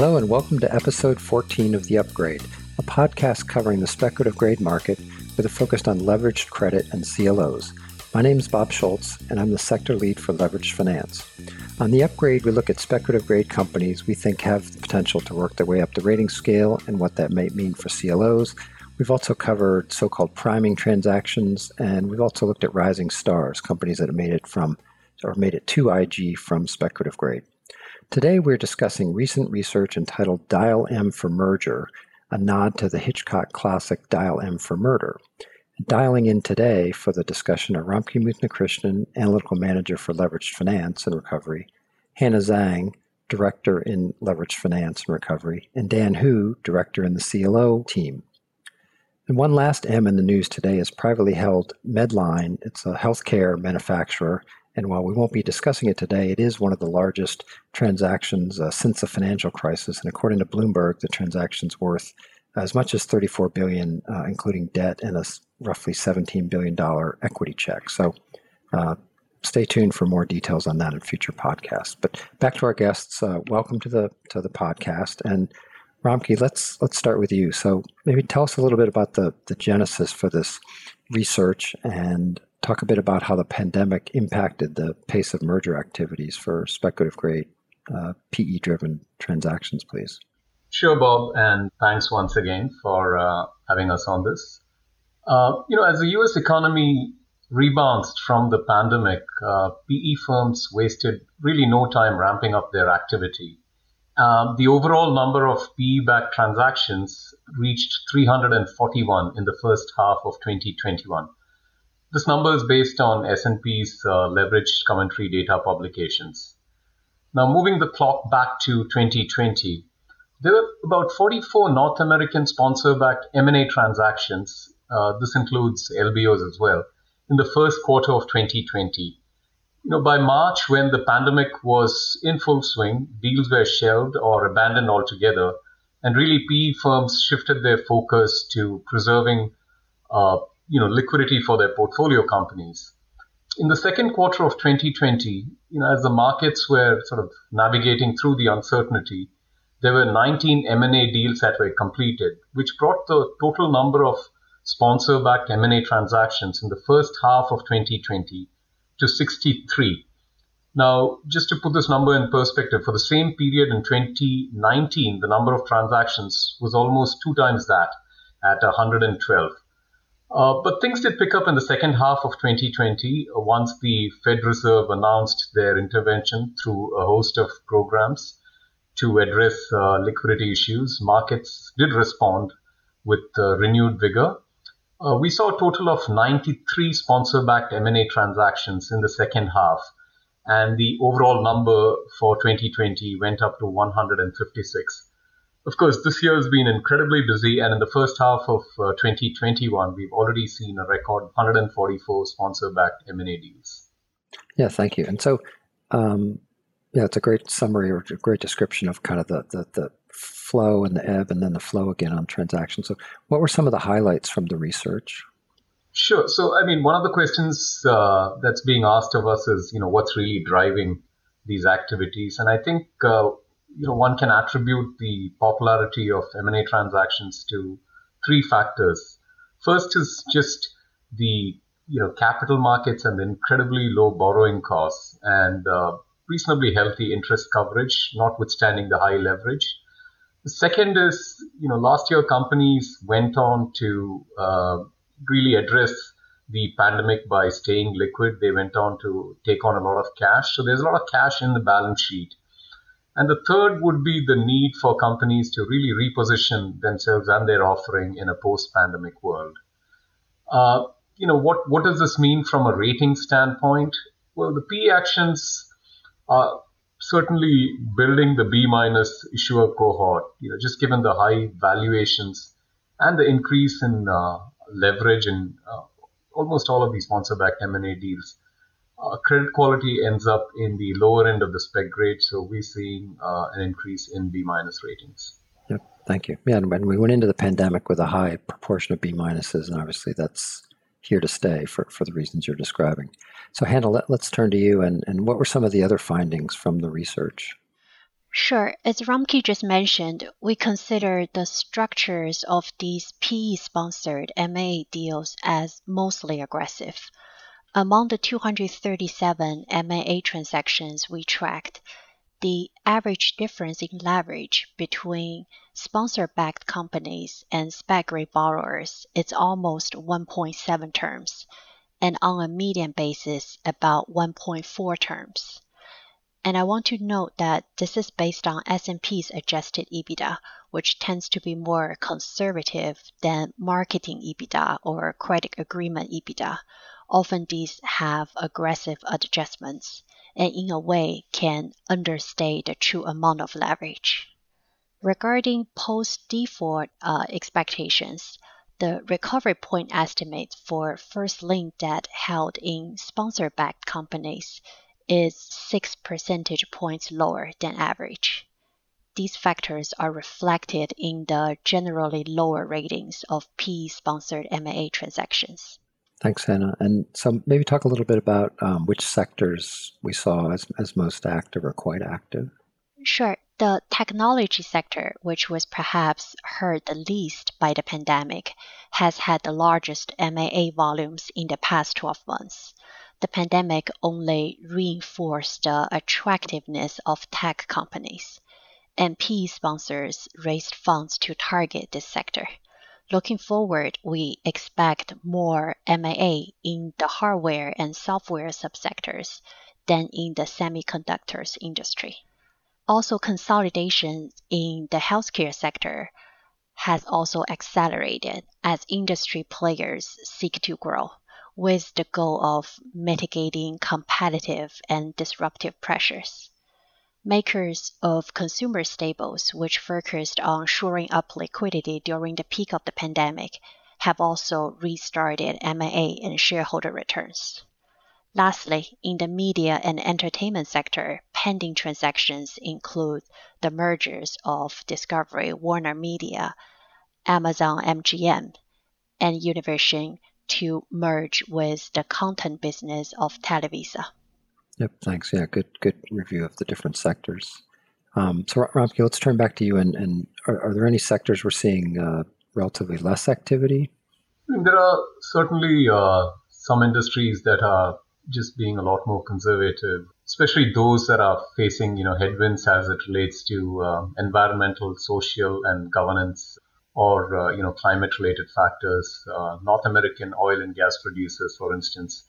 Hello, and welcome to episode 14 of The Upgrade, a podcast covering the speculative grade market with a focus on leveraged credit and CLOs. My name is Bob Schultz, and I'm the sector lead for leveraged finance. On The Upgrade, we look at speculative grade companies we think have the potential to work their way up the rating scale and what that might mean for CLOs. We've also covered so called priming transactions, and we've also looked at rising stars, companies that have made it from or made it to IG from speculative grade. Today, we're discussing recent research entitled Dial M for Merger, a nod to the Hitchcock classic Dial M for Murder. Dialing in today for the discussion are Ramki Muthukrishnan, Analytical Manager for Leveraged Finance and Recovery, Hannah Zhang, Director in Leveraged Finance and Recovery, and Dan Hu, Director in the CLO team. And one last M in the news today is privately held Medline. It's a healthcare manufacturer. And while we won't be discussing it today, it is one of the largest transactions uh, since the financial crisis. And according to Bloomberg, the transaction's worth as much as 34 billion, uh, including debt and a roughly 17 billion dollar equity check. So, uh, stay tuned for more details on that in future podcasts. But back to our guests. Uh, welcome to the to the podcast. And Ramki, let's let's start with you. So maybe tell us a little bit about the the genesis for this research and talk a bit about how the pandemic impacted the pace of merger activities for speculative grade uh, PE driven transactions, please. Sure, Bob, and thanks once again for uh, having us on this. Uh, you know, as the U.S. economy rebounds from the pandemic, uh, PE firms wasted really no time ramping up their activity. Um, the overall number of PE-backed transactions reached 341 in the first half of 2021. This number is based on S&P's uh, leveraged commentary data publications. Now, moving the clock back to 2020, there were about 44 North American sponsor-backed M&A transactions. Uh, this includes LBOs as well in the first quarter of 2020. You know, by March, when the pandemic was in full swing, deals were shelved or abandoned altogether, and really PE firms shifted their focus to preserving, uh, you know, liquidity for their portfolio companies. In the second quarter of 2020, you know, as the markets were sort of navigating through the uncertainty, there were 19 M&A deals that were completed, which brought the total number of sponsor-backed M&A transactions in the first half of 2020 to 63. Now, just to put this number in perspective, for the same period in 2019, the number of transactions was almost two times that at 112. Uh, but things did pick up in the second half of 2020 uh, once the Fed Reserve announced their intervention through a host of programs to address uh, liquidity issues. Markets did respond with uh, renewed vigor. Uh, we saw a total of 93 sponsor-backed M&A transactions in the second half, and the overall number for 2020 went up to 156. Of course, this year has been incredibly busy, and in the first half of uh, 2021, we've already seen a record 144 sponsor-backed M&A deals. Yeah, thank you. And so, um, yeah, it's a great summary or a great description of kind of the, the, the flow and the ebb and then the flow again on transactions. So, what were some of the highlights from the research? Sure. So, I mean, one of the questions uh, that's being asked of us is, you know, what's really driving these activities? And I think, uh, you know, one can attribute the popularity of M&A transactions to three factors. First is just the, you know, capital markets and the incredibly low borrowing costs and uh, reasonably healthy interest coverage, notwithstanding the high leverage. The second is, you know, last year companies went on to uh, really address the pandemic by staying liquid. They went on to take on a lot of cash. So there's a lot of cash in the balance sheet. And the third would be the need for companies to really reposition themselves and their offering in a post-pandemic world. Uh, you know, what, what does this mean from a rating standpoint? Well, the PE actions are certainly building the B minus issuer cohort, you know, just given the high valuations and the increase in uh, leverage in uh, almost all of these sponsor-backed M&A deals, uh, credit quality ends up in the lower end of the spec grade. So we're seeing uh, an increase in B minus ratings. Yep, thank you. Yeah, and when we went into the pandemic with a high proportion of B minuses, and obviously that's here to stay for, for the reasons you're describing. So, Hannah, let, us turn to you. And, and what were some of the other findings from the research? Sure. As Ramki just mentioned, we consider the structures of these PE sponsored M&A deals as mostly aggressive. Among the 237 M&A transactions we tracked, the average difference in leverage between sponsor backed companies and spec grade borrowers is almost 1.7 terms, and on a median basis, about 1.4 terms. And I want to note that this is based on S&P's adjusted EBITDA, which tends to be more conservative than marketing EBITDA or credit agreement EBITDA. Often these have aggressive adjustments and in a way can understate the true amount of leverage. Regarding post-default uh, expectations, the recovery point estimate for first lien debt held in sponsor-backed companies is 6 percentage points lower than average. These factors are reflected in the generally lower ratings of P sponsored M&A transactions. Thanks, Hannah. And so maybe talk a little bit about um, which sectors we saw as, as most active or quite active. Sure. The technology sector, which was perhaps hurt the least by the pandemic, has had the largest M&A volumes in the past 12 months. The pandemic only reinforced the attractiveness of tech companies, and PE sponsors raised funds to target this sector. Looking forward, we expect more M&A in the hardware and software subsectors than in the semiconductors industry. Also, consolidation in the healthcare sector has also accelerated as industry players seek to grow with the goal of mitigating competitive and disruptive pressures makers of consumer staples, which focused on shoring up liquidity during the peak of the pandemic, have also restarted M&A and shareholder returns. Lastly, in the media and entertainment sector, pending transactions include the mergers of Discovery Warner Media, Amazon MGM, and Univision to merge with the content business of Televisa. Yep, thanks. Yeah, good good review of the different sectors. Um, so, Ramki, let's turn back to you. And, and are, are, there any sectors we're seeing uh, relatively less activity? There are certainly uh, some industries that are just being a lot more conservative, especially those that are facing you know headwinds as it relates to uh, environmental, social, and governance, or uh, you know climate-related factors. Uh, North American oil and gas producers, for instance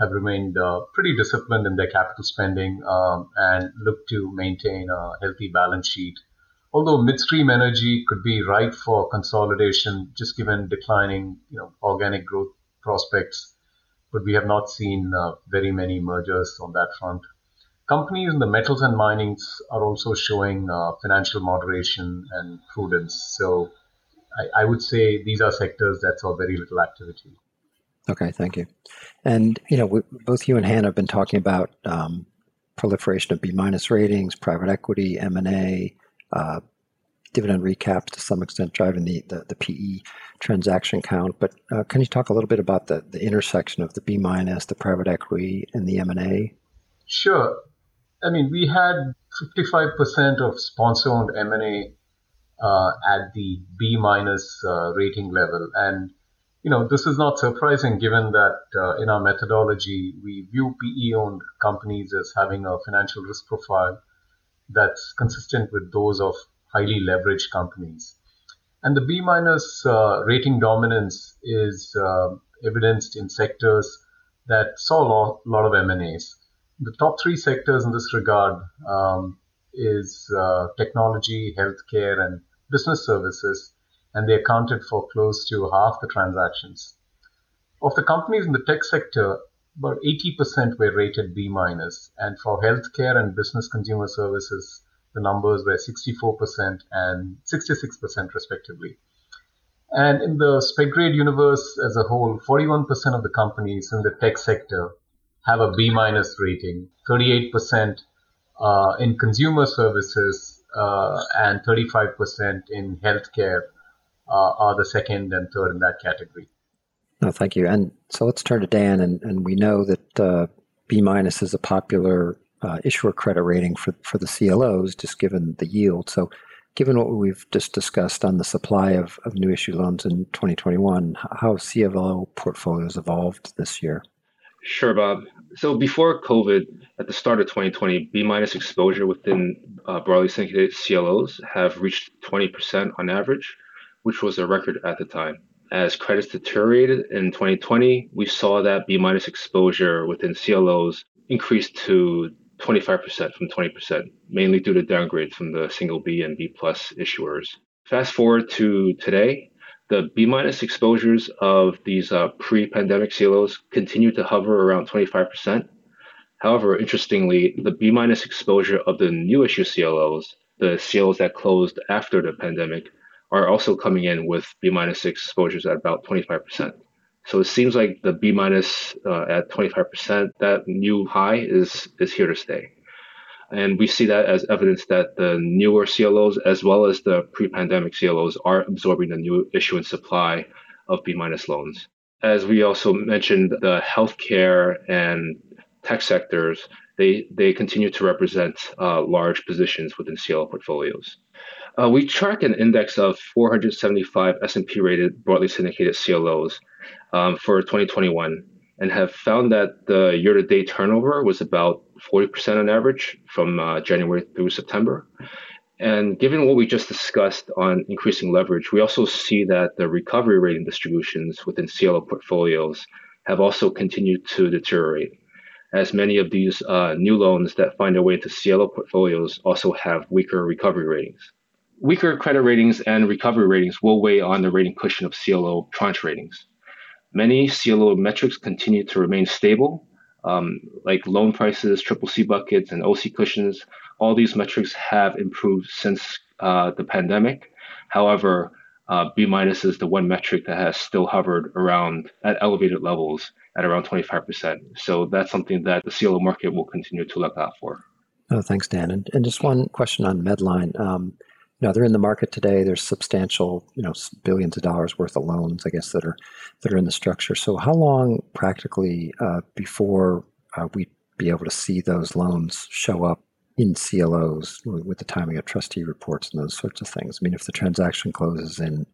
have remained uh, pretty disciplined in their capital spending um, and look to maintain a healthy balance sheet. Although midstream energy could be ripe for consolidation, just given declining, you know, organic growth prospects, but we have not seen uh, very many mergers on that front. Companies in the metals and minings are also showing uh, financial moderation and prudence. So I, I would say these are sectors that saw very little activity. Okay, thank you. And you know, we, both you and Hannah have been talking about um, proliferation of B minus ratings, private equity, M and A, uh, dividend recaps to some extent driving the, the, the PE transaction count. But uh, can you talk a little bit about the, the intersection of the B minus, the private equity, and the M and A? Sure. I mean, we had 55% of sponsor-owned M&A uh, at the B minus uh, rating level, and you know, this is not surprising given that uh, in our methodology, we view PE owned companies as having a financial risk profile that's consistent with those of highly leveraged companies. And the B minus uh, rating dominance is uh, evidenced in sectors that saw a lot, of M&As. The top three sectors in this regard um, is uh, technology, healthcare, and business services and they accounted for close to half the transactions. Of the companies in the tech sector, about 80% were rated B minus, and for healthcare and business consumer services, the numbers were 64% and 66% respectively. And in the spec grade universe as a whole, 41% of the companies in the tech sector have a B minus rating, 38% uh, in consumer services, uh, and 35% in healthcare are the second and third in that category. No, thank you. And so let's turn to Dan, and, and we know that uh, B minus is a popular uh, issuer credit rating for, for the CLOs, just given the yield. So, given what we've just discussed on the supply of, of new issue loans in 2021, how have CLO portfolios evolved this year? Sure, Bob. So before COVID, at the start of 2020, B minus exposure within uh, broadly syndicated CLOs have reached 20% on average, which was a record at the time. As credits deteriorated in 2020, we saw that B minus exposure within CLOs increased to 25% from 20%, mainly due to downgrades from the single B and B plus issuers. Fast forward to today, the B minus exposures of these uh, pre pandemic CLOs continue to hover around 25%. However, interestingly, the B minus exposure of the new issue CLOs, the CLOs that closed after the pandemic, are also coming in with B six exposures at about 25%. So it seems like the B minus uh, at 25%, that new high is is here to stay. And we see that as evidence that the newer CLOs, as well as the pre-pandemic CLOs, are absorbing the new issuance supply of B minus loans. As we also mentioned, the healthcare and tech sectors, they, they continue to represent uh, large positions within CLO portfolios. Uh, we track an index of 475 S&P rated broadly syndicated CLOs um, for 2021 and have found that the year-to-date turnover was about 40% on average from uh, January through September. And given what we just discussed on increasing leverage, we also see that the recovery rating distributions within CLO portfolios have also continued to deteriorate, as many of these uh, new loans that find their way into CLO portfolios also have weaker recovery ratings. Weaker credit ratings and recovery ratings will weigh on the rating cushion of CLO tranche ratings. Many CLO metrics continue to remain stable, um, like loan prices, triple C buckets, and OC cushions. All these metrics have improved since uh, the pandemic. However, uh, B minus is the one metric that has still hovered around at elevated levels at around 25%. So that's something that the CLO market will continue to look out for. Oh, thanks, Dan. And, and just one question on Medline. Um, know, they're in the market today. There's substantial, you know, billions of dollars worth of loans, I guess, that are that are in the structure. So, how long practically uh, before uh, we be able to see those loans show up in CLOs with the timing of trustee reports and those sorts of things? I mean, if the transaction closes in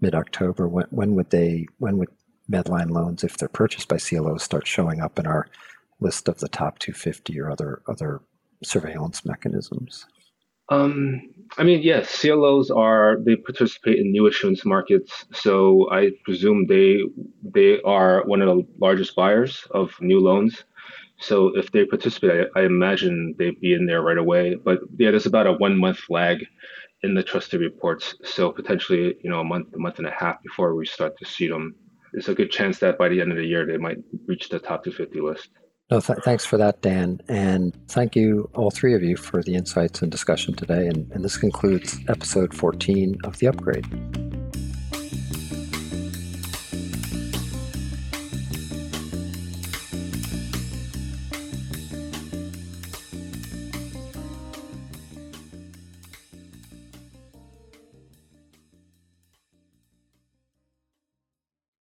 mid-October, when, when would they? When would Medline loans, if they're purchased by CLOs, start showing up in our list of the top 250 or other other surveillance mechanisms? Um, I mean, yes, CLOs are they participate in new issuance markets, so I presume they they are one of the largest buyers of new loans. So if they participate, I, I imagine they'd be in there right away. But yeah, there's about a one month lag in the trustee reports, so potentially you know a month, a month and a half before we start to see them. There's a good chance that by the end of the year they might reach the top 250 list. No, th- thanks for that, Dan. And thank you, all three of you, for the insights and discussion today. And, and this concludes episode 14 of The Upgrade.